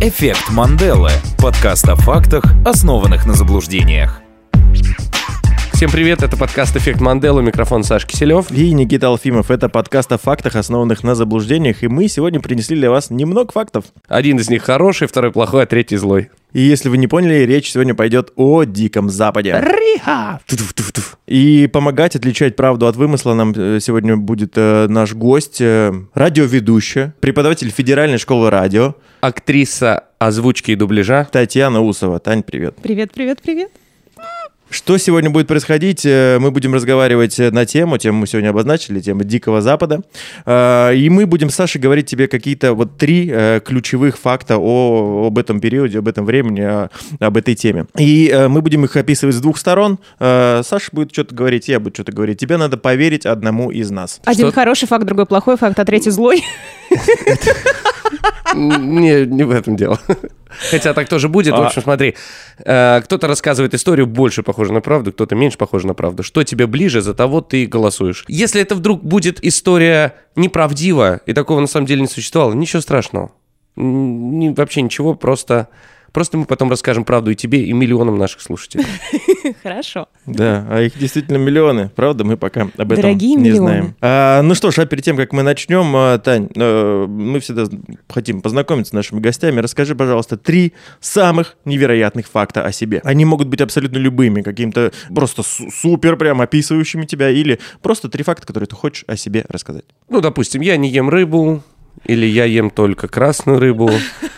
Эффект Манделы. Подкаст о фактах, основанных на заблуждениях. Всем привет, это подкаст «Эффект Манделы», микрофон Саш Киселев. И Никита Алфимов. Это подкаст о фактах, основанных на заблуждениях. И мы сегодня принесли для вас немного фактов. Один из них хороший, второй плохой, а третий злой. И если вы не поняли, речь сегодня пойдет о Диком Западе. Риха! И помогать отличать правду от вымысла нам э, сегодня будет э, наш гость, э, радиоведущая, преподаватель Федеральной школы радио Актриса озвучки и дубляжа. Татьяна Усова. Тань, привет. Привет, привет, привет. Что сегодня будет происходить? Э, Мы будем разговаривать э, на тему, тему мы сегодня обозначили, тему Дикого Запада. Э, И мы будем с Сашей говорить тебе какие-то вот три ключевых факта о, об этом периоде, об этом времени, о- об этой теме. И мы будем их описывать с двух сторон. Саша будет что-то говорить, я буду что-то говорить. Тебе надо поверить одному из нас. Один Что? хороший факт, другой плохой факт, а третий злой. Не, не в этом дело. Хотя так тоже будет. В А. общем, смотри, э, кто-то рассказывает историю больше похожую на правду, кто-то меньше похожа на правду. Что тебе ближе, за того ты голосуешь. Если это вдруг будет история неправдива, и такого на самом деле не существовало, ничего страшного. Вообще ничего, просто... Просто мы потом расскажем правду и тебе, и миллионам наших слушателей. Хорошо. Да, а их действительно миллионы, правда, мы пока об этом Дорогие не миллионы. знаем. А, ну что ж, а перед тем, как мы начнем, а, Тань, э, мы всегда хотим познакомиться с нашими гостями. Расскажи, пожалуйста, три самых невероятных факта о себе. Они могут быть абсолютно любыми, каким-то просто су- супер прям описывающими тебя, или просто три факта, которые ты хочешь о себе рассказать. Ну, допустим, я не ем рыбу, или я ем только красную рыбу.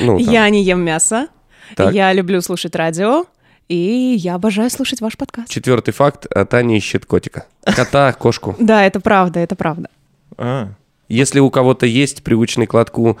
Ну, там. Я не ем мясо, Так. я люблю слушать радио, и я обожаю слушать ваш подкаст. Четвертый факт. Таня ищет котика. Кота, кошку. Да, это правда, это правда. А, Если у кого-то есть привычный кладку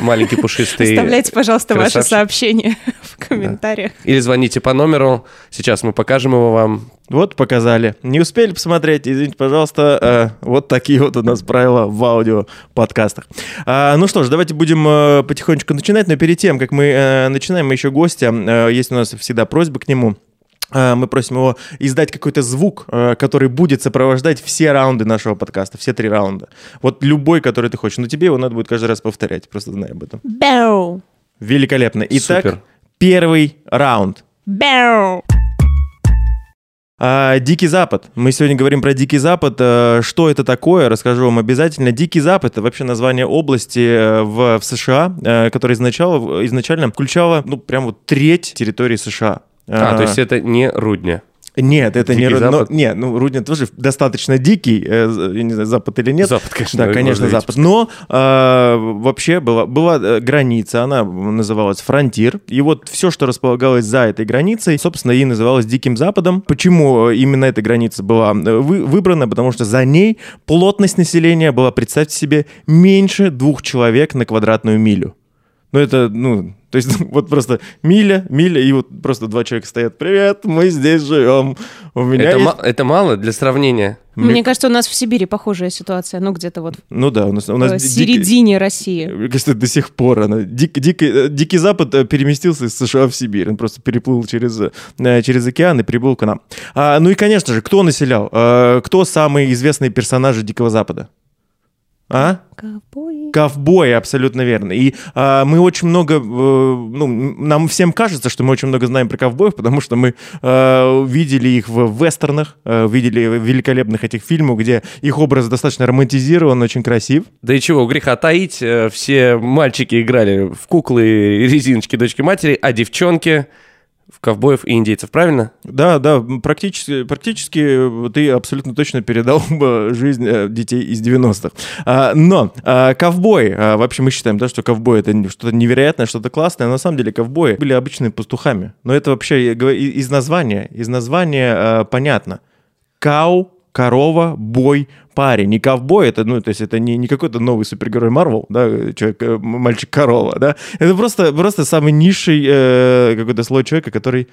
маленький пушистый... Оставляйте, пожалуйста, ваши красавчик. сообщения в комментариях. Или звоните по номеру. Сейчас мы покажем его вам. вот показали. Не успели посмотреть, извините, пожалуйста. э, вот такие вот у нас правила в аудио-подкастах. А, ну что ж, давайте будем э, потихонечку начинать. Но перед тем, как мы э, начинаем, мы еще гостя. Э, есть у нас всегда просьба к нему. Э, Мы просим его издать какой-то звук, э, который будет сопровождать все раунды нашего подкаста, все три раунда. Вот любой, который ты хочешь. Но тебе его надо будет каждый раз повторять, просто знай об этом. Бэу! Великолепно. Итак, Супер. первый раунд. Бэу! А, Дикий Запад. Мы сегодня говорим про Дикий Запад. Э, Что это такое, расскажу вам обязательно. Дикий Запад — это вообще название области в, в США, которая изначально, изначально включала, ну, прям вот треть территории США. А, то есть это не рудня. Нет, это не... Дикий ру- Запад? но- нет, ну, Рудня тоже достаточно дикий, э, я не знаю, Запад или нет. Запад, конечно, Да, конечно. Запад. Но э, вообще была, была э, граница, она называлась фронтир. И вот все, что располагалось за этой границей, собственно, и называлось Диким Западом. Почему э, именно эта граница была вы- выбрана? Потому что за ней плотность населения была, представьте себе, меньше двух человек на квадратную милю. Ну, это, ну, то есть вот просто миля, миля, и вот просто два человека стоят. Привет, мы здесь живем. У меня Это, есть... ма- это мало для сравнения. Мне кажется, у нас в Сибири похожая ситуация, ну где-то вот Ну да, у нас, у в нас ди- середине России. Мне кажется, до сих пор она. Дик- дикий, э, Дикий Запад э, переместился из США в Сибирь. Он просто переплыл через, э, через океан и прибыл к нам. А, ну и, конечно же, кто населял? Э, кто самые известные персонажи Дикого Запада? А? Ковбои. Ковбои, абсолютно верно. И а, мы очень много, э, ну, нам всем кажется, что мы очень много знаем про ковбоев, потому что мы э, видели их в вестернах, э, видели великолепных этих фильмов, где их образ достаточно романтизирован, очень красив. Да и чего, греха таить, э, все мальчики играли в куклы резиночки дочки матери, а девчонки в ковбоев и индейцев, правильно? Да, да, практически, практически э, ты абсолютно точно передал жизнь э, детей из 90-х. А, но а, ковбои, а, вообще мы считаем, да, что ковбои это что-то невероятное, что-то классное, но на самом деле ковбои были обычными пастухами. Но это вообще из названия, из названия а, понятно. Кау, корова, бой, парень. Не ковбой, это, ну, то есть это не, не какой-то новый супергерой Марвел, да, человек, э, мальчик-корова, да. Это просто, просто самый низший э, какой-то слой человека, который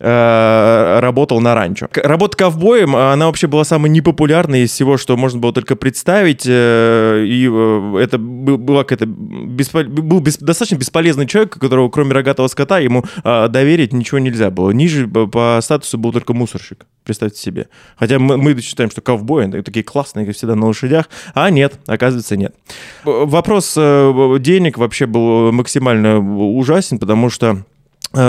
работал на ранчо. Работа ковбоем, она вообще была самой непопулярной из всего, что можно было только представить. э, И э, это был- была какая-то беспо- был бес- достаточно бесполезный человек, которого кроме рогатого скота ему э, доверить ничего нельзя было. Ниже по- статусу был только мусорщик. Представьте себе. Хотя мы, мы считаем, что ковбои такие классные, как всегда, на лошадях. А нет, оказывается, нет. Э, Вопрос э, денег вообще был максимально ужасен, потому что э,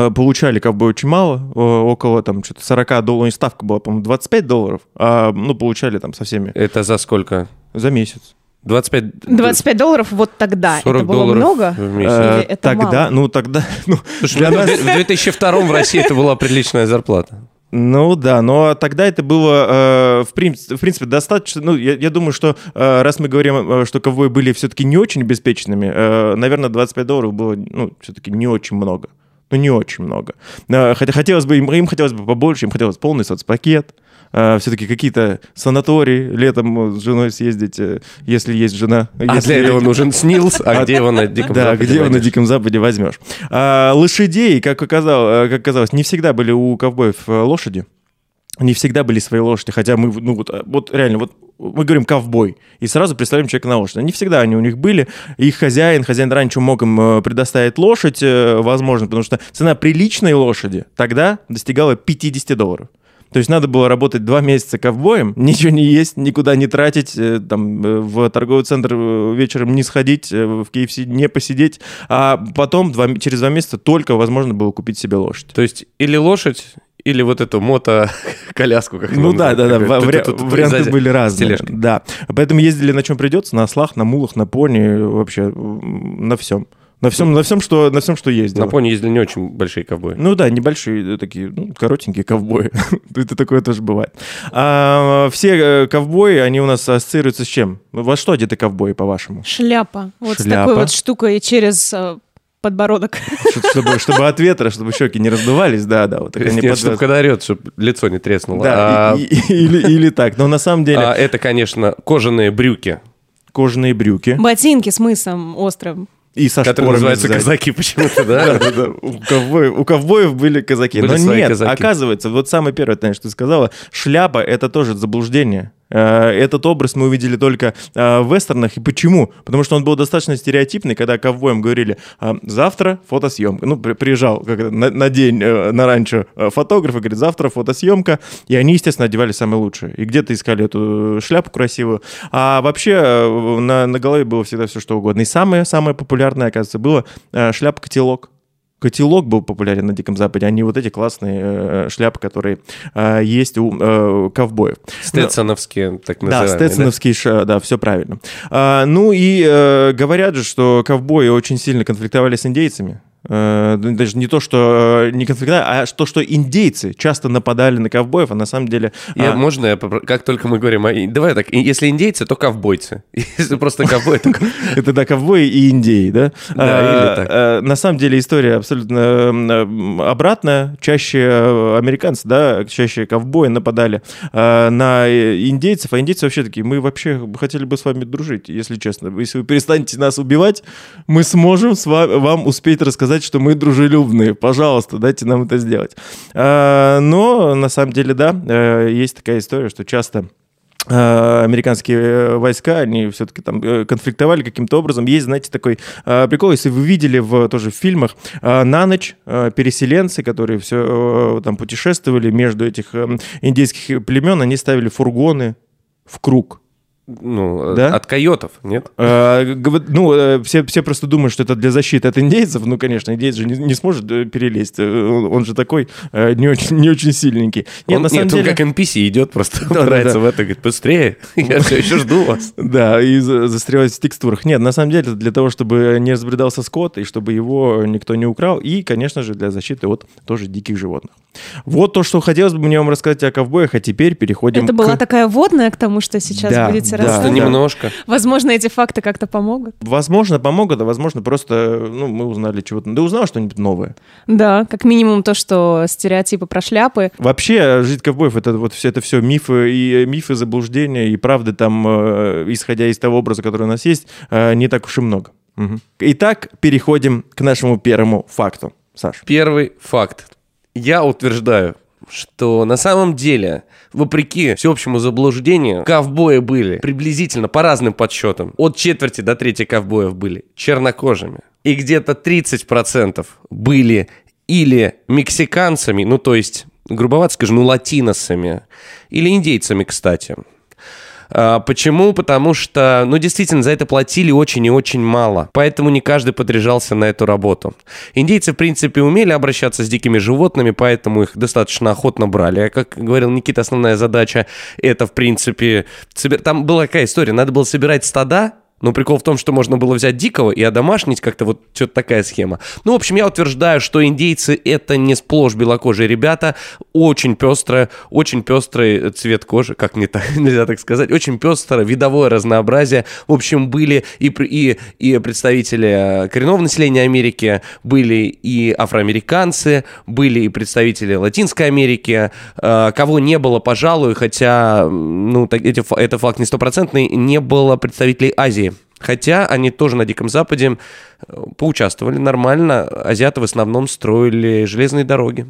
получали как бы очень мало, э, около там что-то 40 долларов, ставка была, по-моему, 25 долларов, а ну получали там со всеми Это за сколько? за месяц. 25... 25 долларов вот тогда. 40 это было долларов много? в месяц. Э, это тогда, мало? ну тогда, ну, Слушай, для в нас- в 2002 в России это была приличная зарплата. Ну да, но тогда это было, э, в, принципе, в принципе, достаточно. Ну, я, я думаю, что э, раз мы говорим, э, что ковбои были все-таки не очень обеспеченными, э, наверное, 25 долларов было, ну, все-таки не очень много. Ну, не очень много. Э, Хотя хотелось бы, им, им хотелось бы побольше, им хотелось полный соцпакет. все-таки какие-то санатории летом с женой съездить, э, если есть жена. А если для этого нужен снилс, а где его на Диком да, Западе где его на? Диком Западе возьмешь. Лошадей, как, оказалось, не всегда были у ковбоев э, лошади. Не всегда были свои лошади, хотя мы, ну вот, э, вот реально, вот мы говорим ковбой, и сразу представляем человека на лошади. Не всегда они у них были. Их хозяин, хозяин раньше мог им э, предоставить лошадь, э, возможно, потому что цена приличной лошади тогда достигала 50 долларов. То есть надо было работать два месяца ковбоем, ничего не есть, никуда не тратить, э, там, в торговый центр вечером не сходить, в KFC не посидеть, а потом два, через два месяца только возможно было купить себе лошадь. То есть или лошадь, или вот эту мото-коляску. как Ну да, да, да, вари- варианты сзади были с разные. Да, поэтому ездили на чем придется, на ослах, на мулах, на пони, вообще на всем. На всем, на всем, что, на всем, что ездило. На пони ездили не очень большие ковбои. Ну да, небольшие такие, ну, коротенькие ковбои. Это такое тоже бывает. А, все э, ковбои, они у нас ассоциируются с чем? Во что одеты ковбои, по-вашему? Шляпа. Вот с Шляпа. такой вот штукой через э, подбородок. Чтобы, чтобы от ветра, чтобы щеки не раздувались, да, да. Вот так они Нет, чтобы подвязаны. когда орет, чтобы лицо не треснуло. Да, А- и- и- или, или так. Но на самом деле а это, конечно, кожаные брюки, кожаные брюки Ботинки с мысом острым. и со которые называются сзади. казаки почему-то, Да, да? да, да. У ковбоев, у ковбоев были казаки. Были Но нет, казаки. оказывается, вот самое первое, Таня, что ты сказала, шляпа — это тоже заблуждение. Э, Этот образ мы увидели только э, в вестернах. И почему? Потому что он был достаточно стереотипный, когда ковбоям говорили, а, завтра фотосъемка. Ну, при- приезжал как на, на день э, на ранчо фотограф и говорит, завтра фотосъемка. И они, естественно, одевали самое лучшее. И где-то искали эту шляпу красивую. А вообще на, на голове было всегда все, что угодно. И самое-самое популярное, оказывается, было э, шляпа-котелок. Котелок был популярен на Диком Западе, а не вот эти классные э, шляпы, которые э, есть у э, ковбоев. Стетсоновские, так Да, называемые. да? стетсоновский, ша- да, все правильно. А, ну и э, говорят же, что ковбои очень сильно конфликтовали с индейцами. Э, даже не то, что э, не конфликтовали, а то, что индейцы часто нападали на ковбоев, а на самом деле... Я, а, можно я попро- как только мы говорим о... Давай так, если индейцы, то ковбойцы. Если просто ковбой, то... Это да, ковбои и индеи, да? Да, А, или так. а, На самом деле история абсолютно обратная. Чаще э, американцы, да, чаще ковбои нападали на э, индейцев, а индейцы вообще такие, мы вообще хотели бы с вами дружить, если честно. Если вы перестанете нас убивать, мы сможем вам успеть рассказать, что мы дружелюбные. Пожалуйста, дайте нам это сделать. А, Но на самом деле, да, э, есть такая история, что часто э, американские э, войска, они все-таки там конфликтовали каким-то образом. Есть, знаете, такой прикол, если вы видели в, тоже в фильмах, на ночь переселенцы, которые все там путешествовали между этих э, индейских племен, они ставили фургоны в круг. Ну, Да? от койотов, нет? Э, гов- Ну, э, все, все просто думают, что это для защиты от индейцев. Ну, конечно, индейец же не, не сможет э, перелезть. Э, Он он же такой э, не очень, не очень сильненький. Нет, он, на самом нет, деле... он как NPC идет, просто Да, да, упирается да. в это, говорит, быстрее, я все еще жду вас. Да, и за- застревать в текстурах. Нет, на самом деле, это для того, чтобы не разбредался скот, и чтобы его никто не украл, и, конечно же, для защиты от тоже диких животных. Вот то, что хотелось бы мне вам рассказать о ковбоях, а теперь переходим Это была такая водная к тому, что сейчас Да, будете да, да. немножко. Возможно, эти факты как-то помогут. Возможно, помогут, а возможно, просто ну, мы узнали чего-то. Да узнал что-нибудь новое. Да, как минимум то, что стереотипы про шляпы. Вообще, жить ковбоев это вот все это все мифы и э, мифы, заблуждения и правды там, э, исходя из того образа, который у нас есть, э, не так уж и много. Мгм. Итак, переходим к нашему первому факту. Саш. Первый факт. Я утверждаю, что на самом деле, вопреки всеобщему заблуждению, ковбои были приблизительно по разным подсчетам. От четверти до трети ковбоев были чернокожими. И где-то 30% были или мексиканцами, ну то есть, грубовато скажем, ну латиносами, или индейцами, кстати. А, Почему? Потому что, ну, действительно, за это платили очень и очень мало. Поэтому не каждый подряжался на эту работу. Индейцы, в принципе, умели обращаться с дикими животными, поэтому их достаточно охотно брали. А как говорил Никита, основная задача это, в принципе, собир- там была какая история? Надо было собирать стада, но прикол в том, что можно было взять дикого и одомашнить как-то вот что-то такая схема. Ну, в общем, я утверждаю, что индейцы это не сплошь белокожие ребята, очень пестрое, очень пестрый цвет кожи, как не так, нельзя так сказать, очень пестрое видовое разнообразие. В общем, были и, и, и представители э, коренного населения Америки, были и афроамериканцы, были и представители Латинской Америки, э, кого не было, пожалуй, хотя, ну, эти, это факт не стопроцентный, не было представителей Азии. Хотя они тоже на Диком Западе э, поучаствовали нормально. Азиаты в основном строили железные дороги.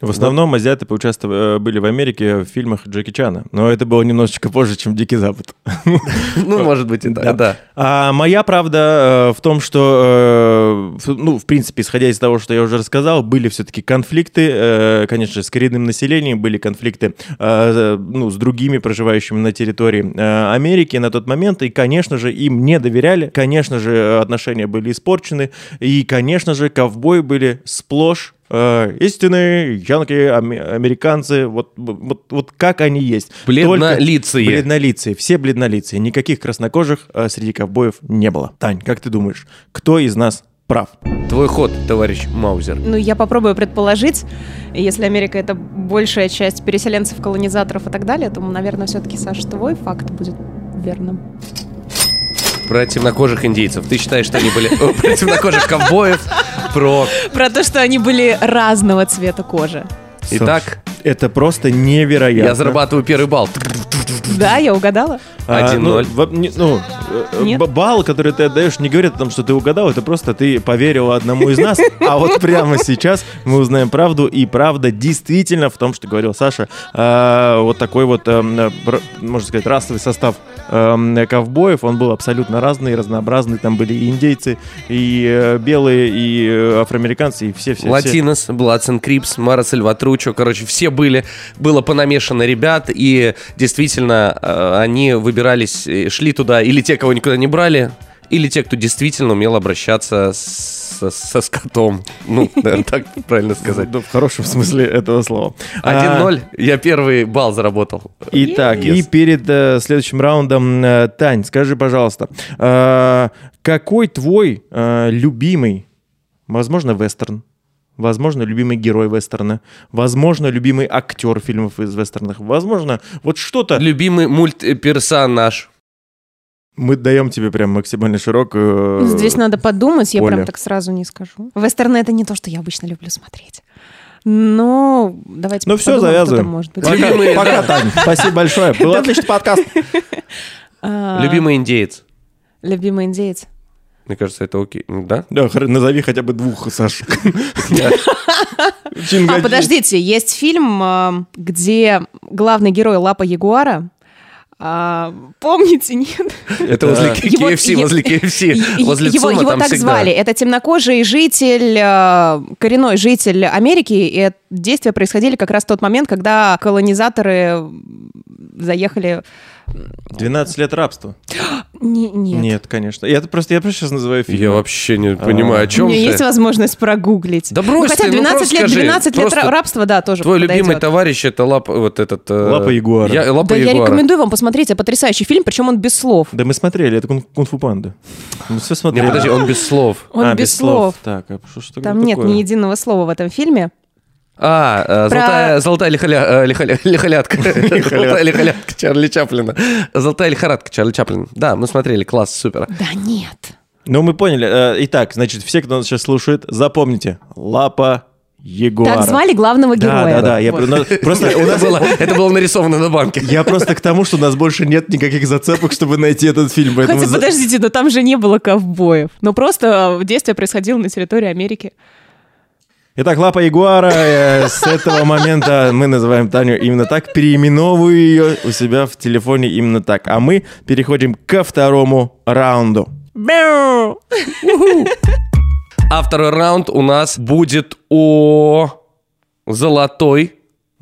В основном азиаты поучаствовали, э, были в Америке в фильмах Джеки Чана, но это было немножечко позже, чем Дикий Запад. Ну, может быть, и так, да. А моя правда э, в том, что, э, ну, в принципе, исходя из того, что я уже рассказал, были все-таки конфликты, конечно, с коренным населением, были конфликты, ну, с другими проживающими на территории Америки на тот момент, и, конечно же, им не доверяли, конечно же, отношения были испорчены, и, конечно же, ковбои были сплошь э, истинные янки, аме- американцы, вот, вот, вот как они есть. Бледнолицые. Только Бледнолицые, все бледнолицые. Никаких краснокожих э, среди ковбоев не было. Тань, как ты думаешь, кто из нас прав? Твой ход, товарищ Маузер. Ну, я попробую предположить, если Америка это большая часть переселенцев, колонизаторов и так далее, то, наверное, все-таки, Саша, твой факт будет верным. Про темнокожих индейцев. Ты считаешь, что они были... О, Про темнокожих ковбоев, про... Про то, что они были разного цвета кожи. Итак, Это просто невероятно. я зарабатываю первый балл. Да, я угадала. А, ну, 1-0. во- не- ну, э, Нет? балл, который ты отдаешь, не говорит о том, что ты угадал, это просто ты поверила одному из нас, а вот прямо сейчас мы узнаем правду, и правда действительно в том, что говорил Саша, а, вот такой вот, эм, э, можно сказать, расовый состав эм, ковбоев, он был абсолютно разный, разнообразный, там были и индейцы, и э, белые, и э, афроамериканцы, и все-все-все. Латинос, Bloods and Crips, Мара Сальватруча, короче, все были, было понамешано ребят, и действительно э, они выбирались, э, шли туда, или те, кого никуда не брали, или те, кто действительно умел обращаться со, со скотом. Ну, наверное, так правильно сказать. Ну, В хорошем смысле этого слова. А, 1-0, я первый балл заработал. Итак, Yes. и перед э, следующим раундом, э, Тань, скажи, пожалуйста, э, какой твой э, любимый, возможно, вестерн, возможно, любимый герой вестерна, возможно, любимый актер фильмов из вестернов, возможно, вот что-то... Любимый мультперсонаж. Мы даем тебе прям максимально широкую... Здесь надо подумать, я Оля. прям так сразу не скажу. Вестерны это не то, что я обычно люблю смотреть. Но давайте Ну кто завязываем. может быть. Пока, Любимые, пока, да. Тань. Спасибо большое. Был отличный подкаст. А, Любимый индеец. Любимый индеец. Мне кажется, это окей. Ну, Да? Да, назови хотя бы двух, Саш. А, подождите, есть фильм, а, где главный герой Лапа Ягуара. А, помните, нет? Это возле Его- KFC, е- возле KFC, возле его, ЦУМа его там так всегда. звали. Это темнокожий житель, э, коренной житель Америки. И действия происходили как раз в тот момент, когда колонизаторы заехали... 12 лет рабства. Не- нет. Нет, конечно. Я просто, я просто сейчас называю фильм. Я вообще не понимаю, о У чем меня есть ты. возможность прогуглить. Да брось ну, хотя ты, ну 12 просто лет, скажи. 12 лет рабства, да, тоже Твой подойдет. любимый товарищ это лапа, вот этот... э, Лапа ягуара. Я, лапа Да, я ягуара. рекомендую вам посмотреть, это потрясающий фильм, причем он без слов. Да мы смотрели, это кун- кунг-фу панда. Мы все Не, смотрели. подожди, он без слов. Он А, без, слов. Так, а что, что Там нет такое? ни единого слова в этом фильме. А, э, Про- золотая, золотая лихоля- э, лихоля- лихолятка. Золотая лихолятка Чарли Чаплина. Золотая лихорадка Чарли Чаплина. Да, мы смотрели, класс, супер. Да нет. Ну, мы поняли. Э, Итак, значит, все, кто нас сейчас слушает, запомните. Лапа Ягуара. Так звали главного Да, героя. да, да. Я Вот. про- ну, просто у нас было, это было нарисовано на банке. Я просто к тому, что у нас больше нет никаких зацепок, чтобы найти этот фильм. поэтому Хотя, подождите, но там же не было ковбоев. Но просто действие происходило на территории Америки. Итак, Лапа Ягуара, э, с этого момента мы называем Таню именно так, переименовываю ее у себя в телефоне именно так. А мы переходим ко второму раунду. А второй раунд у нас будет о золотой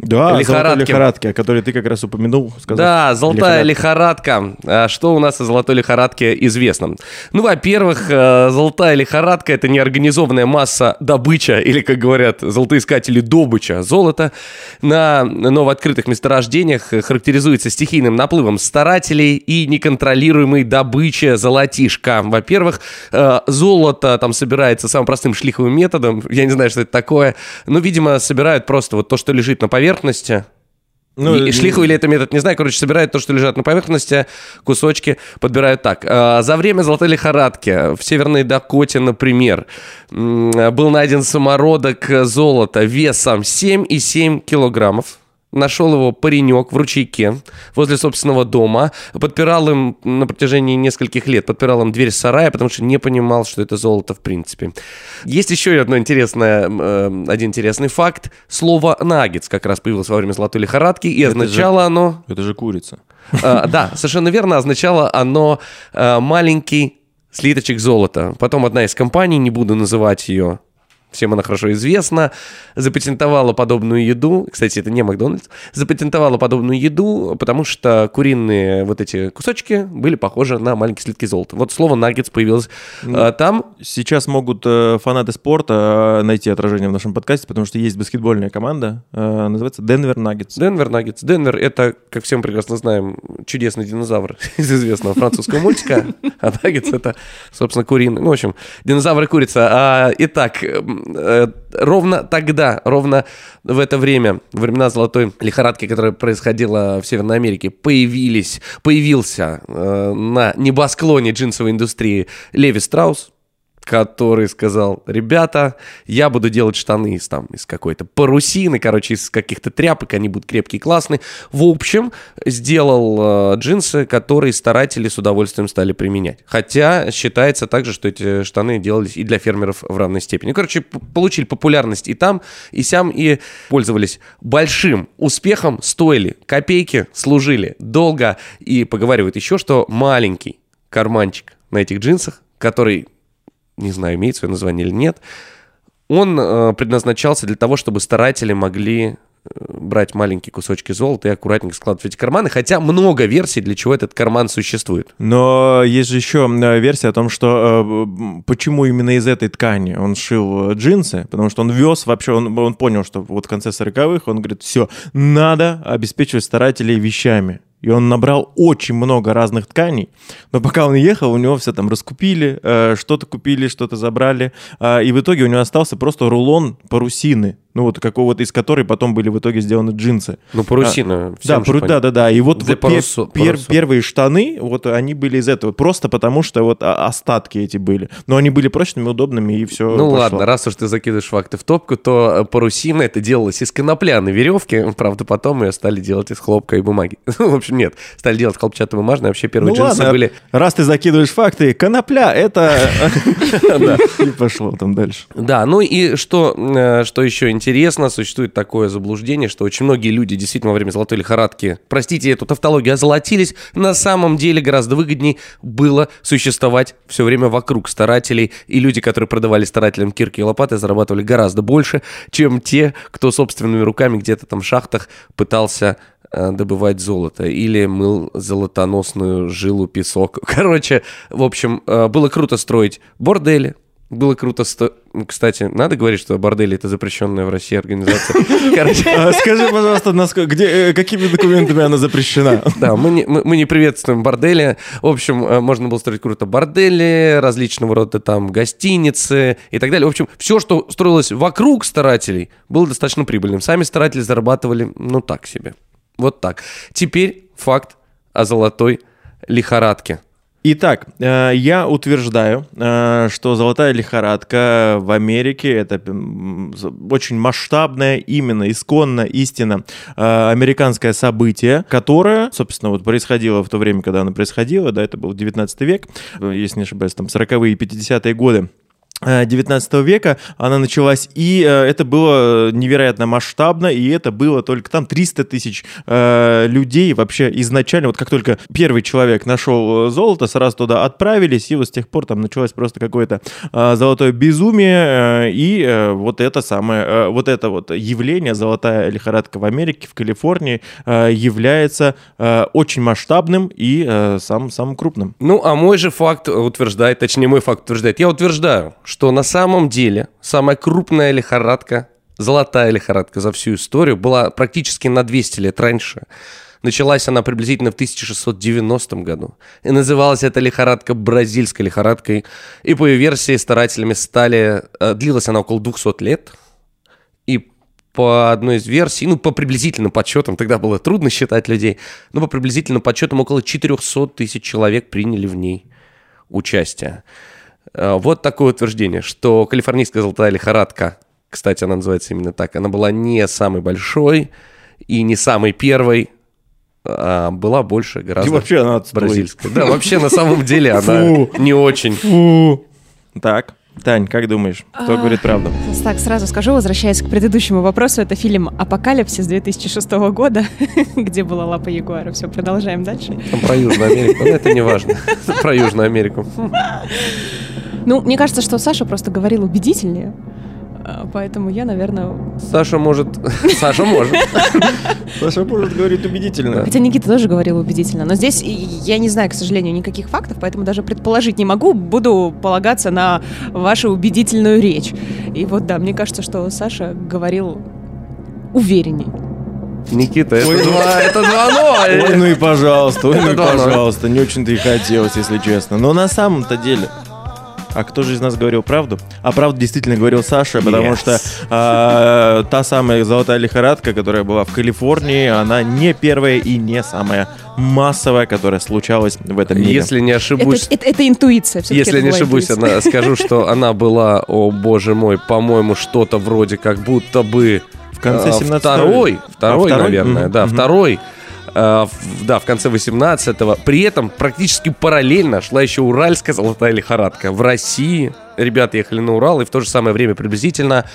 Да, Лихорадки. лихорадки, о которой ты как раз упомянул. сказав Да, золотая лихорадка. лихорадка. Что у нас о золотой лихорадке известно? Ну, во-первых, э, золотая лихорадка – это неорганизованная масса добыча, или, как говорят золотоискатели, добыча золота на новооткрытых месторождениях характеризуется стихийным наплывом старателей и неконтролируемой добычей золотишка. Во-первых, э, золото там собирается самым простым шлиховым методом. Я не знаю, что это такое. Но, видимо, собирают просто вот то, что лежит на поверхности, Ну, и, и шлиху или это метод, не знаю. Короче, собирают то, что лежат на поверхности, кусочки подбирают так. А, За время золотой лихорадки в Северной Дакоте, например, был найден самородок золота весом 7,7 килограммов. Нашел его паренек в ручейке возле собственного дома. Подпирал им на протяжении нескольких лет. Подпирал им дверь сарая, потому что не понимал, что это золото в принципе. Есть еще одно интересное, э, один интересный факт. Слово «наггетс» как раз появилось во время золотой лихорадки, и Это же- означало оно... Это же курица. Э, Да, совершенно верно, означало оно э, маленький слиточек золота. Потом одна из компаний, не буду называть ее, всем она хорошо известна, запатентовала подобную еду. Кстати, это не Макдональдс. Запатентовала подобную еду, потому что куриные вот эти кусочки были похожи на маленькие слитки золота. Вот слово «наггетс» появилось э, там. Сейчас могут э, фанаты спорта э, найти отражение в нашем подкасте, потому что есть баскетбольная команда, э, называется Денвер Наггетс. Денвер Наггетс. Денвер — это, как все мы прекрасно знаем, чудесный динозавр из известного французского мультика. А Наггетс — это, собственно, куриный. Ну, в общем, динозавр и курица. А, итак, э, ровно тогда, ровно в это время, времена золотой лихорадки, которая происходила в Северной Америке, появились, появился э, на небосклоне джинсовой индустрии Леви Страус, который сказал, ребята, я буду делать штаны из, там, из какой-то парусины, короче, из каких-то тряпок, они будут крепкие, классные. В общем, сделал э, джинсы, которые старатели с удовольствием стали применять. Хотя считается также, что эти штаны делались и для фермеров в равной степени. Короче, п- получили популярность и там, и сям, и пользовались большим успехом, стоили копейки, служили долго. И поговаривают еще, что маленький карманчик на этих джинсах, который не знаю, имеет свое название или нет, он э, предназначался для того, чтобы старатели могли э, брать маленькие кусочки золота и аккуратненько складывать в эти карманы, хотя много версий, для чего этот карман существует. Но есть же еще версия о том, что э, почему именно из этой ткани он шил джинсы, потому что он вез вообще, он, он понял, что вот в конце 40-х, он говорит, все, надо обеспечивать старателей вещами. И он набрал очень много разных тканей, но пока он ехал, у него все там раскупили, э, что-то купили, что-то забрали, а, и в итоге у него остался просто рулон парусины, ну вот какого-то, из которой потом были в итоге сделаны джинсы. Ну, парусина. Да, всем же пару- да, да, да. И вот, вот пер- парусо- пер- парусов. первые штаны, вот они были из этого, просто потому что вот а- остатки эти были. Но они были прочными, удобными, и все. Ну ладно, раз уж ты закидываешь факты в топку, то э, парусина это делалось из конопляной веревки, правда, потом ее стали делать из хлопка и бумаги. Ну, в общем, нет, стали делать хлопчатобумажные, вообще первые Ну джинсы ладно, были... раз ты закидываешь факты, конопля, это... И пошло там дальше. Да, ну и что, э, что еще интересно, существует такое заблуждение, что очень многие люди действительно во время золотой лихорадки, простите эту тавтологию, озолотились. На самом деле гораздо выгоднее было существовать все время вокруг старателей, и люди, которые продавали старателям кирки и лопаты, зарабатывали гораздо больше, чем те, кто собственными руками где-то там в шахтах пытался э, добывать золото или мыл золотоносную жилу песок. Короче, в общем, э, было круто строить бордели, было круто... сто- Кстати, надо говорить, что бордели — это запрещенная в России организация. А Скажи, пожалуйста, э, какими документами она запрещена? да, мы не, мы, мы не приветствуем бордели. В общем, э, можно было строить круто бордели, различного рода там гостиницы и так далее. В общем, все, что строилось вокруг старателей, было достаточно прибыльным. Сами старатели зарабатывали, ну, так себе. Вот так. Теперь факт о золотой лихорадке. Итак, э, я утверждаю, э, что золотая лихорадка в Америке это очень масштабное, именно исконно, истинно э, американское событие, которое, собственно, вот происходило в то время, когда оно происходило, да, это был 19 век, если не ошибаюсь, там 40-е и 50-е годы. Э, 19 века она началась, и э, это было невероятно масштабно, и это было только там 300 тысяч э, людей вообще изначально, вот как только первый человек нашел э, золото, сразу туда отправились, и вот с тех пор там началось просто какое-то э, золотое безумие, э, и э, вот это самое, э, вот это вот явление, золотая лихорадка в Америке, в Калифорнии, э, является э, очень масштабным и э, самым, самым крупным. Ну, а мой же факт утверждает, точнее, мой факт утверждает, я утверждаю, что на самом деле самая крупная лихорадка, золотая лихорадка за всю историю была практически на 200 лет раньше. Началась она приблизительно в 1690 году. И называлась эта лихорадка бразильской лихорадкой. И по ее версии старателями стали... э, Длилась она около 200 лет. И по одной из версий, ну, по приблизительным подсчетам, тогда было трудно считать людей, но по приблизительным подсчетам около 400 тысяч человек приняли в ней участие. Э, Вот такое утверждение, что калифорнийская золотая лихорадка, кстати, она называется именно так, она была не самой большой и не самой первой, а была больше И гораздо вообще она отстой. бразильская. Да, вообще на самом деле она не очень. Фу. Так, Тань, как думаешь, кто говорит правду? Так, сразу скажу, возвращаясь к предыдущему вопросу, это фильм «Апокалипсис» 2006 года, где была лапа Ягуара. Все, продолжаем дальше. Там про Южную Америку, но это не важно. Про Южную Америку. Ну, мне кажется, что Саша просто говорил убедительнее, а, поэтому я, наверное... Саша может... Саша может. Саша может говорить убедительно. Хотя Никита тоже говорил убедительно, но здесь я не знаю, к сожалению, никаких фактов, поэтому даже предположить не могу, буду полагаться на вашу убедительную речь. И вот да, мне кажется, что Саша говорил уверенней. Никита, это Ой, два, это два Ой, ну и пожалуйста, ой, ну и пожалуйста, не очень-то и хотелось, если честно. Но на самом-то деле... А кто же из нас говорил правду? А правду действительно говорил Саша, потому Yes. что а, та самая золотая лихорадка, которая была в Калифорнии, она не первая и не самая массовая, которая случалась в этом мире. Если не Это, ошибусь, это- это интуиция. всё-таки если это не ошибусь, интуиция. она, скажу, что она была, о боже мой, по-моему, что-то вроде как будто бы в конце а, 17 второй, века. второй, А, второй? наверное, Мгм, да, второй. В- да, в конце 18-го. При этом практически параллельно шла еще Уральская золотая лихорадка. В России ребята ехали на Урал, и в то же самое время приблизительно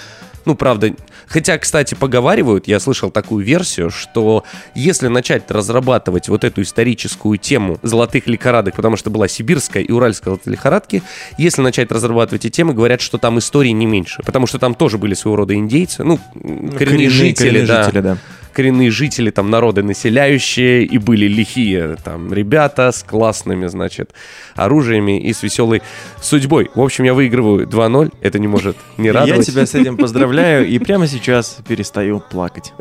ну, правда, хотя, кстати, поговаривают, я слышал такую версию, что если начать разрабатывать вот эту историческую тему золотых лихорадок, потому что была сибирская и уральская лихорадки, если начать разрабатывать эти темы, говорят, что там истории не меньше, потому что там тоже были своего рода индейцы, ну, коренные, коренные- жители, коренные да, жители, да. Коренные жители, там, народы населяющие, и были лихие, там, ребята с классными, значит, оружиями и с веселой судьбой. В общем, я выигрываю 2-0, это не может не Я радовать. тебя с этим поздравляю и прямо сейчас перестаю плакать.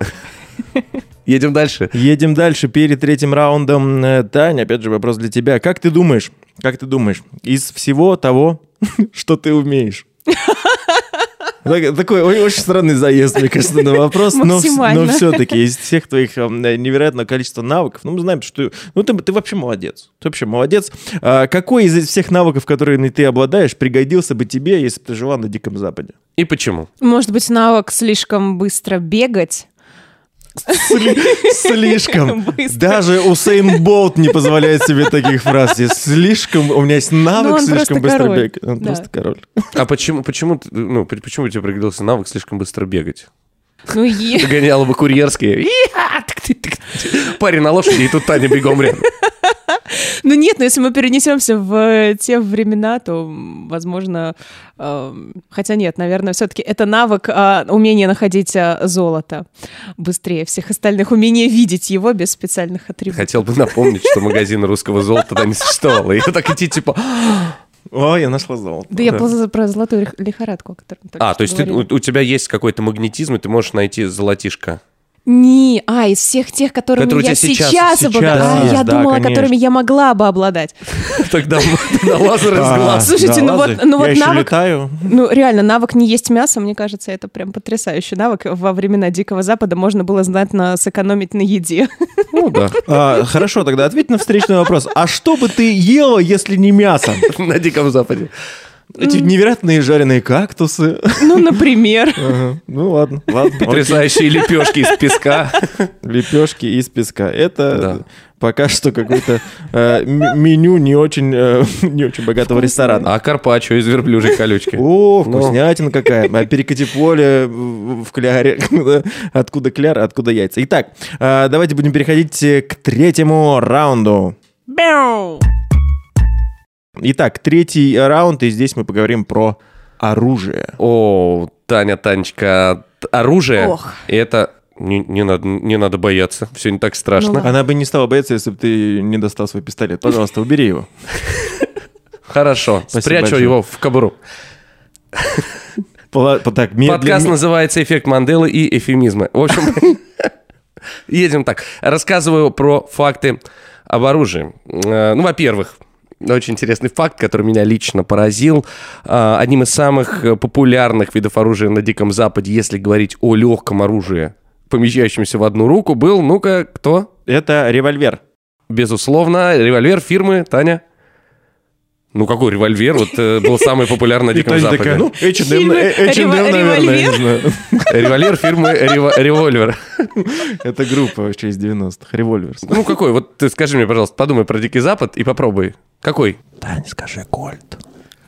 Едем дальше. Едем дальше перед третьим раундом. Э, Таня, опять же, вопрос для тебя. Как ты думаешь, как ты думаешь, из всего того, что ты умеешь? Так- Такой ой, очень странный заезд, мне кажется, на вопрос, но, но все-таки из всех твоих э, невероятного количества навыков, ну, мы знаем, что ну, ты, ты вообще молодец. Ты вообще молодец. А какой из всех навыков, которыми ты обладаешь, пригодился бы тебе, если бы ты жила на Диком Западе? И почему? Может быть, навык слишком быстро бегать? Сли- Слишком. Быстро. Даже Усейн Болт не позволяет себе таких фраз. Я слишком, у меня есть навык Ну, слишком быстро король. бегать. Он Да. просто король. А почему, почему, ну, почему у тебя пригодился навык слишком быстро бегать? Ну, е- Догоняла бы курьерские. Парень на лошади, и тут Таня бегом рядом. Ну нет, но если мы перенесемся в э, те времена, то, возможно, эм, хотя нет, наверное, все-таки это навык, а, умение находить а, золото быстрее всех остальных, умение видеть его без специальных атрибутов. Хотел бы напомнить, что магазина русского золота тогда не существовало. И я так идти, типа... О, я нашла золото. Да я про, про золотую лих- лихорадку, о которой А, то есть ты- у, у тебя есть какой-то магнетизм, и ты можешь найти золотишко. Не, а, из всех тех, которыми Которые я сейчас- сейчас, обладаю. А, есть, я да, думала, конечно. которыми я могла бы обладать. Тогда тогда лазер из А, глаз. Слушайте, да ну вот- ну вот навык-. Ну, реально, навык не есть мясо, мне кажется, это прям потрясающий навык. Во времена Дикого Запада можно было знатно сэкономить на еде. Ну да. А, Хорошо, тогда ответь на встречный вопрос. А что бы ты ела, если не мясо? На Диком Западе. Эти невероятные жареные кактусы. Ну, например. Ага. Ну ладно, ладно. Потрясающие лепешки из песка. Лепешки из песка. Это Да. пока что какое-то э, меню не очень, э, не очень богатого ресторана. А карпаччо из верблюжьей колючки. О, вкуснятина какая. А перекати поле в кляре. Откуда кляр, откуда яйца. Итак, э, давайте будем переходить к третьему раунду. Бяу. Итак, третий раунд, и здесь мы поговорим про оружие. О, Таня, Танечка, оружие. Ох. И это не, не надо, не надо бояться. Все не так Ну страшно. ладно. Она бы не стала бояться, если бы ты не достал свой пистолет. Пожалуйста, убери его. Хорошо, спрячу его в кобуру. Подкаст называется «Эффект Манделы и эфемизмы». В общем, едем так. Рассказываю про факты об оружии. Э, Ну, во-первых, очень интересный факт, который меня лично поразил. Э, Одним из самых э, популярных видов оружия на Диком Западе, если говорить о легком оружии, помещающемся в одну руку, был, ну-ка, кто? Это револьвер. Безусловно, револьвер фирмы Таня. Ну, какой револьвер? Вот э, был самый популярный на Диком Западе. такая, ну, H&M, H&M, наверное, я не револьвер? знаю. Револьвер фирмы Рево- Револьвер. Это группа вообще из 90-х, револьверс. Ну, какой? Вот ты скажи мне, пожалуйста, подумай про Дикий Запад и попробуй. Какой? Тань, скажи кольт.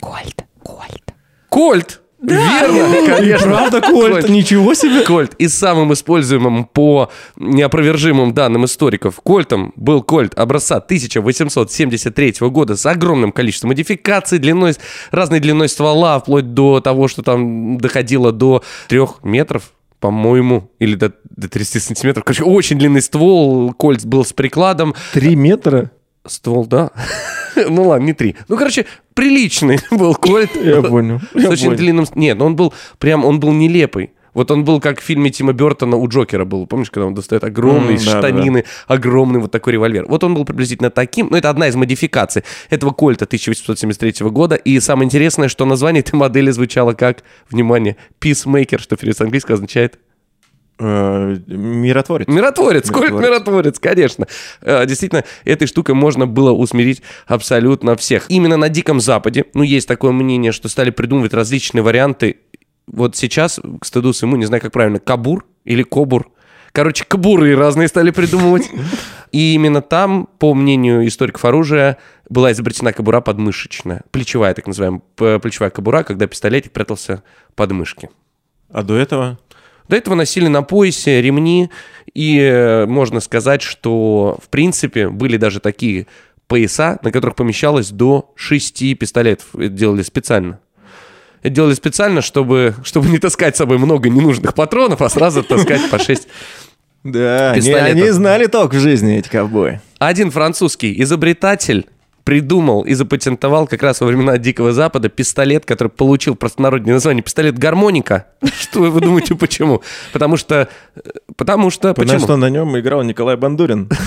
Кольт, кольт. Кольт! Верно, конечно. Правда, кольт? Ничего себе. Кольт. И самым используемым по неопровержимым данным историков Кольтом был Кольт образца 1873 года с огромным количеством модификаций, длиной, разной длиной ствола, вплоть до того, что там доходило до трех метров по-моему, или до, до 30 сантиметров. Короче, очень длинный ствол, кольт был с прикладом. Три метра? Ствол, да. ну ладно, не три. Ну, короче, приличный был кольт. Я понял. С я очень понял. длинным... Нет, ну он был прям, он был нелепый. Вот он был как в фильме Тима Бертона у Джокера был. Помнишь, когда он достает огромные М, да, штанины, огромный вот такой револьвер. Вот он был приблизительно таким. Но это одна из модификаций этого кольта 1873 года. И самое интересное, что название этой модели звучало как, внимание, Peacemaker, что перевод с английского означает Миротворец. Миротворец, кольт Миротворец. конечно. Э, Действительно, этой штукой можно было усмирить абсолютно всех. Именно на Диком Западе, ну, есть такое мнение, что стали придумывать различные варианты. Вот сейчас, к стыду своему, не знаю, как правильно, кабур или кобур. Короче, кабуры разные стали придумывать. И именно там, по мнению историков оружия, была изобретена кобура подмышечная. Плечевая, так называемая, плечевая кобура, когда пистолетик прятался под мышки. А до этого? До этого носили на поясе ремни, и э, можно сказать, что, в принципе, были даже такие пояса, на которых помещалось до 6 пистолетов. Это делали специально. Это делали специально, чтобы, чтобы не таскать с собой много ненужных патронов, а сразу таскать по 6. Да, Пистолетов. они знали толк в жизни, эти ковбои. Один французский изобретатель придумал и запатентовал как раз во времена Дикого Запада пистолет, который получил простонародное название пистолет-гармоника. Что вы думаете, почему? Потому что... э, Потому что... Потому что на нем играл Николай Бандурин.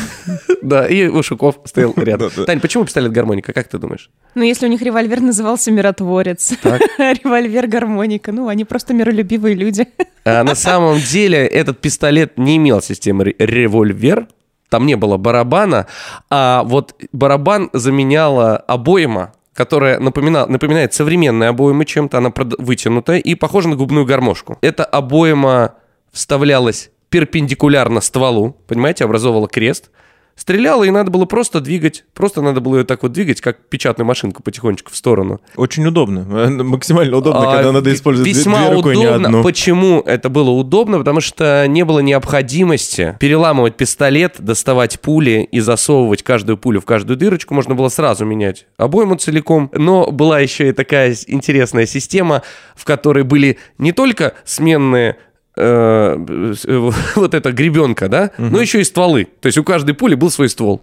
Да, и Ушаков стоял рядом. Тань, почему пистолет-гармоника, как ты думаешь? Ну, если у них револьвер назывался «Миротворец», револьвер-гармоника, ну, они просто миролюбивые люди. А на самом деле этот пистолет не имел системы ре- револьвер, там не было барабана, а вот барабан заменяла обойма, которая напомина- напоминает современные обоймы чем-то, она вытянутая и похожа на губную гармошку. Эта обойма вставлялась перпендикулярно стволу, понимаете, образовывала крест, стреляла, и надо было просто двигать, просто надо было ее так вот двигать, как печатную машинку потихонечку в сторону. Очень удобно. Максимально удобно, А, когда надо использовать две- весьма две рукой, не удобно. одну. Почему это было удобно? Потому что не было необходимости переламывать пистолет, доставать пули и засовывать каждую пулю в каждую дырочку. Можно было сразу менять обойму целиком. Но была еще и такая интересная система, в которой были не только сменные вот эта гребенка, да, но еще и стволы. То есть у каждой пули был свой ствол.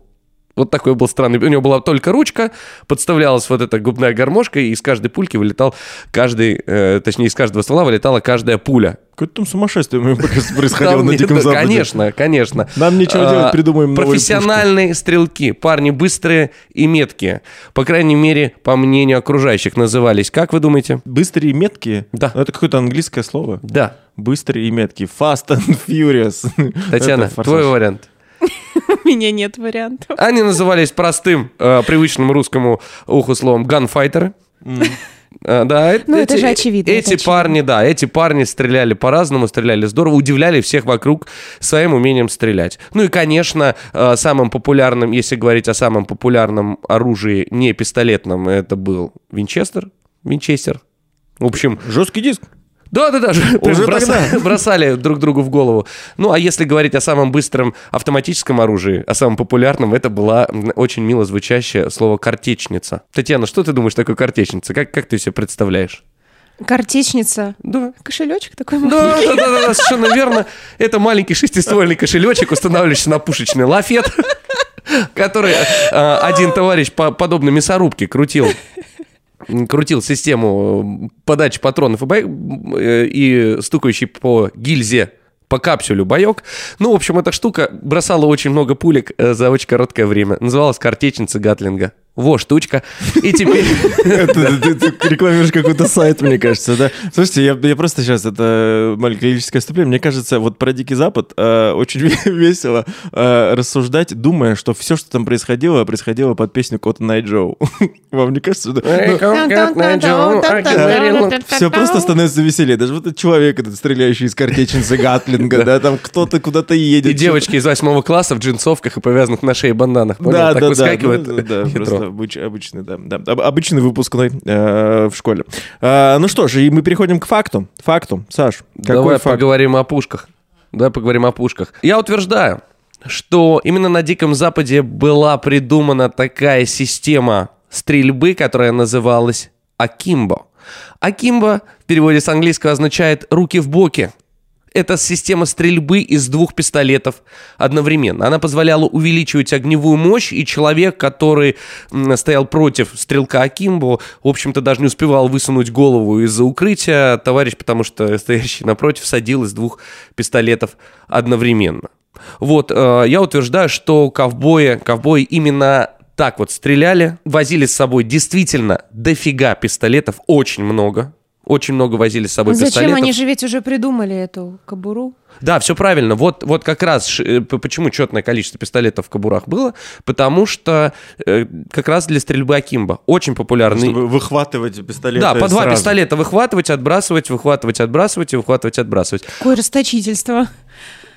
Вот такой был странный. У него была только ручка, подставлялась вот эта губная гармошка, и из каждой пульки вылетал каждый, э, точнее, из каждого ствола вылетала каждая пуля. Какое-то там сумасшествие происходило на Диком Западе. Конечно, конечно. Нам нечего А, делать, придумаем Профессиональные стрелки, парни быстрые и меткие. По крайней мере, по мнению окружающих назывались. Как вы думаете? Быстрые и меткие? Да. Ну, Это какое-то английское слово. Да. Быстрые и меткие. Fast and furious. Татьяна, твой вариант. Меня нет вариантов. Они назывались простым, э, привычным русскому уху словом ганфайтеры. А, да, э- Ну, это же очевидно, это Эти очевидно. парни, да, эти парни стреляли по-разному, стреляли здорово, удивляли всех вокруг своим умением стрелять. Ну и, конечно, э, самым популярным, если говорить о самом популярном оружии, не пистолетном, это был Винчестер. Винчестер. В общем, Жесткий диск. Да, да, да, Уже бросали, бросали друг другу в голову. Ну, а если говорить о самом быстром автоматическом оружии, о самом популярном, это была очень мило звучащее слово картечница. Татьяна, что ты думаешь такое картечница? Как, как ты себе представляешь? Картечница. Да. Кошелечек такой Да, да, да, да, да, совершенно верно. Это маленький шестиствольный кошелечек, устанавливающийся на пушечный лафет, который э, один товарищ по подобной мясорубке крутил крутил систему подачи патронов и, бо- э, и стукающий по гильзе по капсюлю боек. Ну, в общем, эта штука бросала очень много пулек э, за очень короткое время. Называлась картечница Гатлинга. Во, штучка. И теперь... Ты, рекламируешь какой-то сайт, мне кажется, да? Слушайте, я, просто сейчас, это маленькое лирическое вступление, мне кажется, вот про Дикий Запад э, очень весело э, рассуждать, думая, что все, что там происходило, происходило под песню Кота Найт Джоу. Вам не кажется? что- все просто становится веселее. Даже вот этот человек, этот стреляющий из картечницы Гатлинга, да, там кто-то куда-то едет. И девочки из восьмого класса в джинсовках и повязанных на шее банданах. Да, так да, выскакивает да, ну, да, хитро. Обыч- обычный, да, да, об- обычный выпускной э, в школе. А, ну что ж, и мы переходим к факту. Факту, Саш, Давай факт? поговорим о пушках. Давай поговорим о пушках. Я утверждаю, что именно на Диком Западе была придумана такая система стрельбы, которая называлась Акимбо. Акимбо в переводе с английского означает «руки в боки». Это система стрельбы из двух пистолетов одновременно. Она позволяла увеличивать огневую мощь, и человек, который стоял против стрелка Акимбо, в общем-то, даже не успевал высунуть голову из-за укрытия. Товарищ, потому что стоящий напротив, садил из двух пистолетов одновременно. Вот, э, я утверждаю, что ковбои, ковбои именно так вот стреляли, возили с собой действительно дофига пистолетов, очень много. Очень много возили с собой Зачем пистолетов. они же ведь уже придумали эту кобуру? Да, все правильно. Вот, вот как раз э, почему четное количество пистолетов в кобурах было, потому что э, как раз для стрельбы Акимба очень популярный. Чтобы выхватывать пистолеты Да, по два сразу. пистолета выхватывать, отбрасывать, выхватывать, отбрасывать и выхватывать, отбрасывать. Какое расточительство.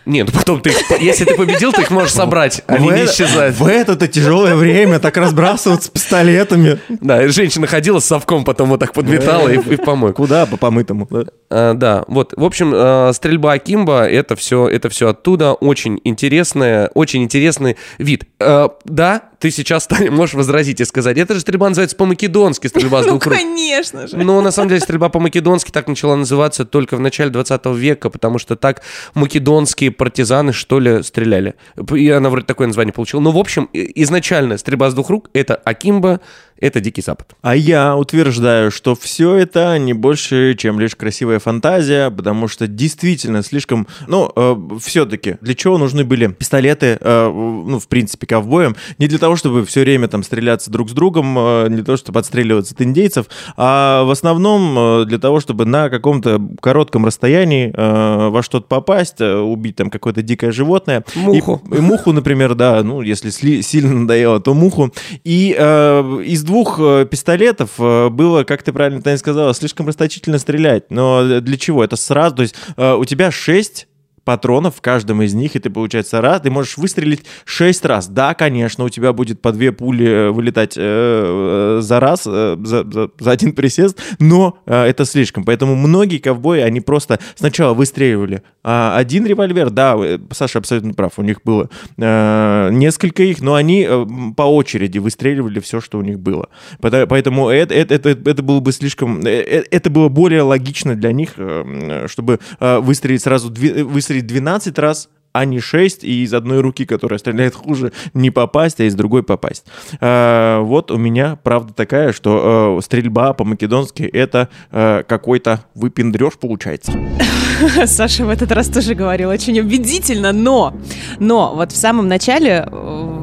Нет, ну потом ты, если ты победил, ты их можешь собрать, они в, не это- исчезают. в это-то тяжелое время так разбрасываться пистолетами. Да, и женщина ходила с совком, потом вот так подметала и, и в помойку. Куда? По помытому. да? А, да, вот, в общем, а, стрельба Акимба, это все, это все оттуда, очень интересная, очень интересный вид. А, да, ты сейчас Таня, можешь возразить и сказать, это же стрельба называется по-македонски, стрельба с Ну, двух рук. конечно же. Но на самом деле стрельба по-македонски так начала называться только в начале 20 века, потому что так македонские партизаны, что ли, стреляли. И она вроде такое название получила. Но, в общем, изначально стрельба с двух рук — это Акимба, это Дикий Запад. А я утверждаю, что все это не больше, чем лишь красивая фантазия, потому что действительно слишком... Ну, все-таки, для чего нужны были пистолеты, э, ну, в принципе, ковбоям? Не для того, чтобы все время там стреляться друг с другом, э, не для того, чтобы отстреливаться от индейцев, а в основном э, для того, чтобы на каком-то коротком расстоянии э, во что-то попасть, э, убить там какое-то дикое животное. Муху. И, и муху, например, да, ну, если сли- сильно надоело, то муху. И э, из двух э, пистолетов э, было, как ты правильно Таня сказала, слишком расточительно стрелять. Но для чего? Это сразу, то есть э, у тебя 6 патронов в каждом из них, и ты, получается, раз, ты можешь выстрелить 6 раз. Да, конечно, у тебя будет по две пули э, вылетать э, э, за раз, э, за, за- за один присест, но э, это слишком. Поэтому многие ковбои, они просто сначала выстреливали а, один револьвер, да, э, Саша абсолютно прав, у них было э, несколько их, но они э, по очереди выстреливали все, что у них было. Поэтому это, это, это, это было бы слишком... Это было более логично для них, чтобы выстрелить сразу дви- выстрелить 12 раз, а не 6, и из одной руки, которая стреляет хуже, не попасть, а из другой попасть. Э, Вот у меня правда такая, что э, стрельба по-македонски это э, какой-то выпендреж получается. Саша в этот раз тоже говорил очень убедительно, но, но вот в самом начале э,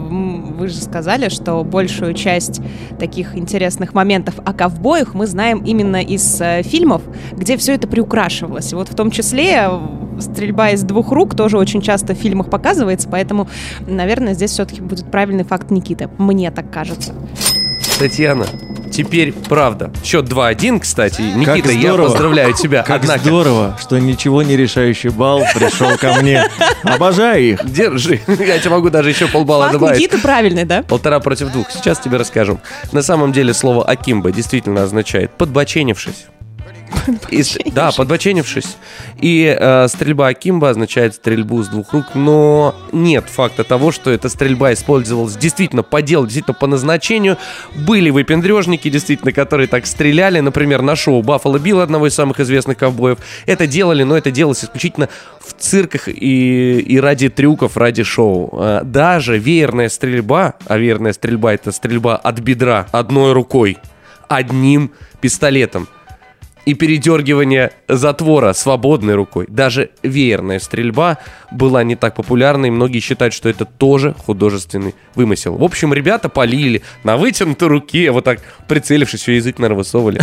вы же сказали, что большую часть таких интересных моментов о ковбоях мы знаем именно из э, фильмов, где все это приукрашивалось. Вот в том числе э, стрельба из двух рук тоже очень часто в фильмах показывается, поэтому, наверное, здесь все-таки будет правильный факт Никиты. Мне так кажется. Татьяна, Теперь правда. Счет 2-1, кстати. Никита, я здорово. поздравляю тебя. Как Однако, здорово, что ничего не решающий балл пришел ко мне. Обожаю их. держи. Я тебе могу даже еще полбалла Факт добавить. Никиты правильный, да? Полтора против двух. Сейчас тебе расскажу. На самом деле слово «акимба» действительно означает «подбоченившись». И с- да, подбоченившись. И э, стрельба Акимба означает стрельбу с двух рук, но нет факта того, что эта стрельба использовалась действительно по делу, действительно по назначению. Были выпендрежники, действительно, которые так стреляли, например, на шоу Баффало Билл, одного из самых известных ковбоев. Это делали, но это делалось исключительно в цирках и, и ради трюков, ради шоу. А, Даже веерная стрельба, а веерная стрельба это стрельба от бедра одной рукой, одним пистолетом и передергивание затвора свободной рукой. Даже веерная стрельба была не так популярна, и многие считают, что это тоже художественный вымысел. В общем, ребята полили на вытянутой руке, вот так прицелившись, все язык, наверное, высовывали.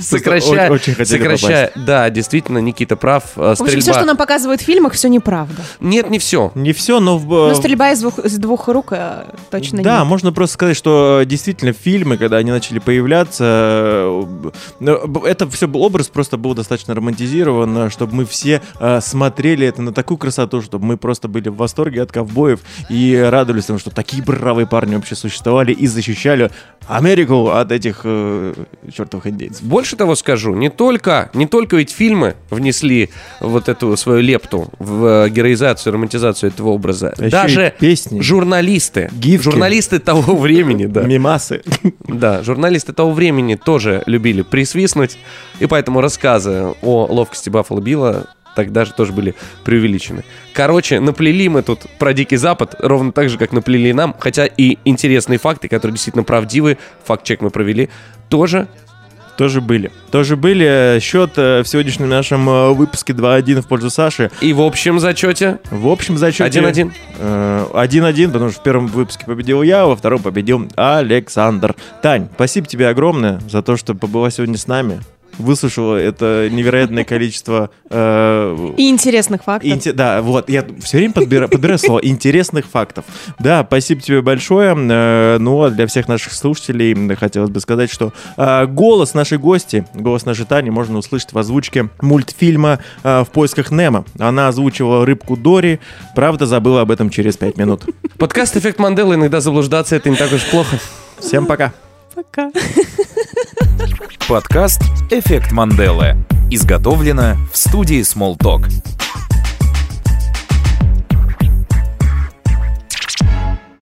Сокращая, сокращая, да, действительно, Никита прав, э, В общем, все, что стрельба... нам показывают в фильмах, все неправда. Нет, не все. Не все, но... в- Но стрельба из двух, из двух рук э, точно Да, нет. можно просто сказать, что э, действительно фильмы, когда они начали появляться, э, э, б- это все был образ просто был достаточно романтизирован, э, чтобы мы все э, смотрели это на такую красоту, чтобы мы просто были в восторге от ковбоев и радовались тому, что такие бравые парни вообще существовали и защищали Америку от этих э, чертовых индейцев. Больше того скажу, не только, не только ведь фильмы внесли вот эту свою лепту в э, героизацию, романтизацию этого образа. А Даже песни. журналисты, Гифки. журналисты того времени, да, Мимасы. да, журналисты того времени тоже любили присвистнуть, и поэтому рассказы о ловкости Баффало Билла тогда же тоже были преувеличены. Короче, наплели мы тут про Дикий Запад, ровно так же, как наплели нам, хотя и интересные факты, которые действительно правдивы, факт-чек мы провели, тоже Тоже были. Тоже были. Счет э, в сегодняшнем нашем э, выпуске 2-1 в пользу Саши. и в общем зачете В общем зачете... 1-1. э, 1-1, потому что в первом выпуске победил я, во втором победил Александр. Тань, спасибо тебе огромное за то, что побыла сегодня с нами. Выслушала это невероятное количество... э, И интересных фактов. Инте- да, вот, я все время подбира- подбираю слово интересных фактов. Да, спасибо тебе большое. Э, Ну, а для всех наших слушателей хотелось бы сказать, что э, голос нашей гости, голос нашей Тани можно услышать в озвучке мультфильма э, «В поисках Немо». Она озвучивала рыбку Дори, правда, забыла об этом через пять минут. Подкаст «Эффект Манделы» иногда заблуждаться, это не так уж плохо. Всем пока. Пока. Подкаст «Эффект Манделы». Изготовлено в студии Smalltalk.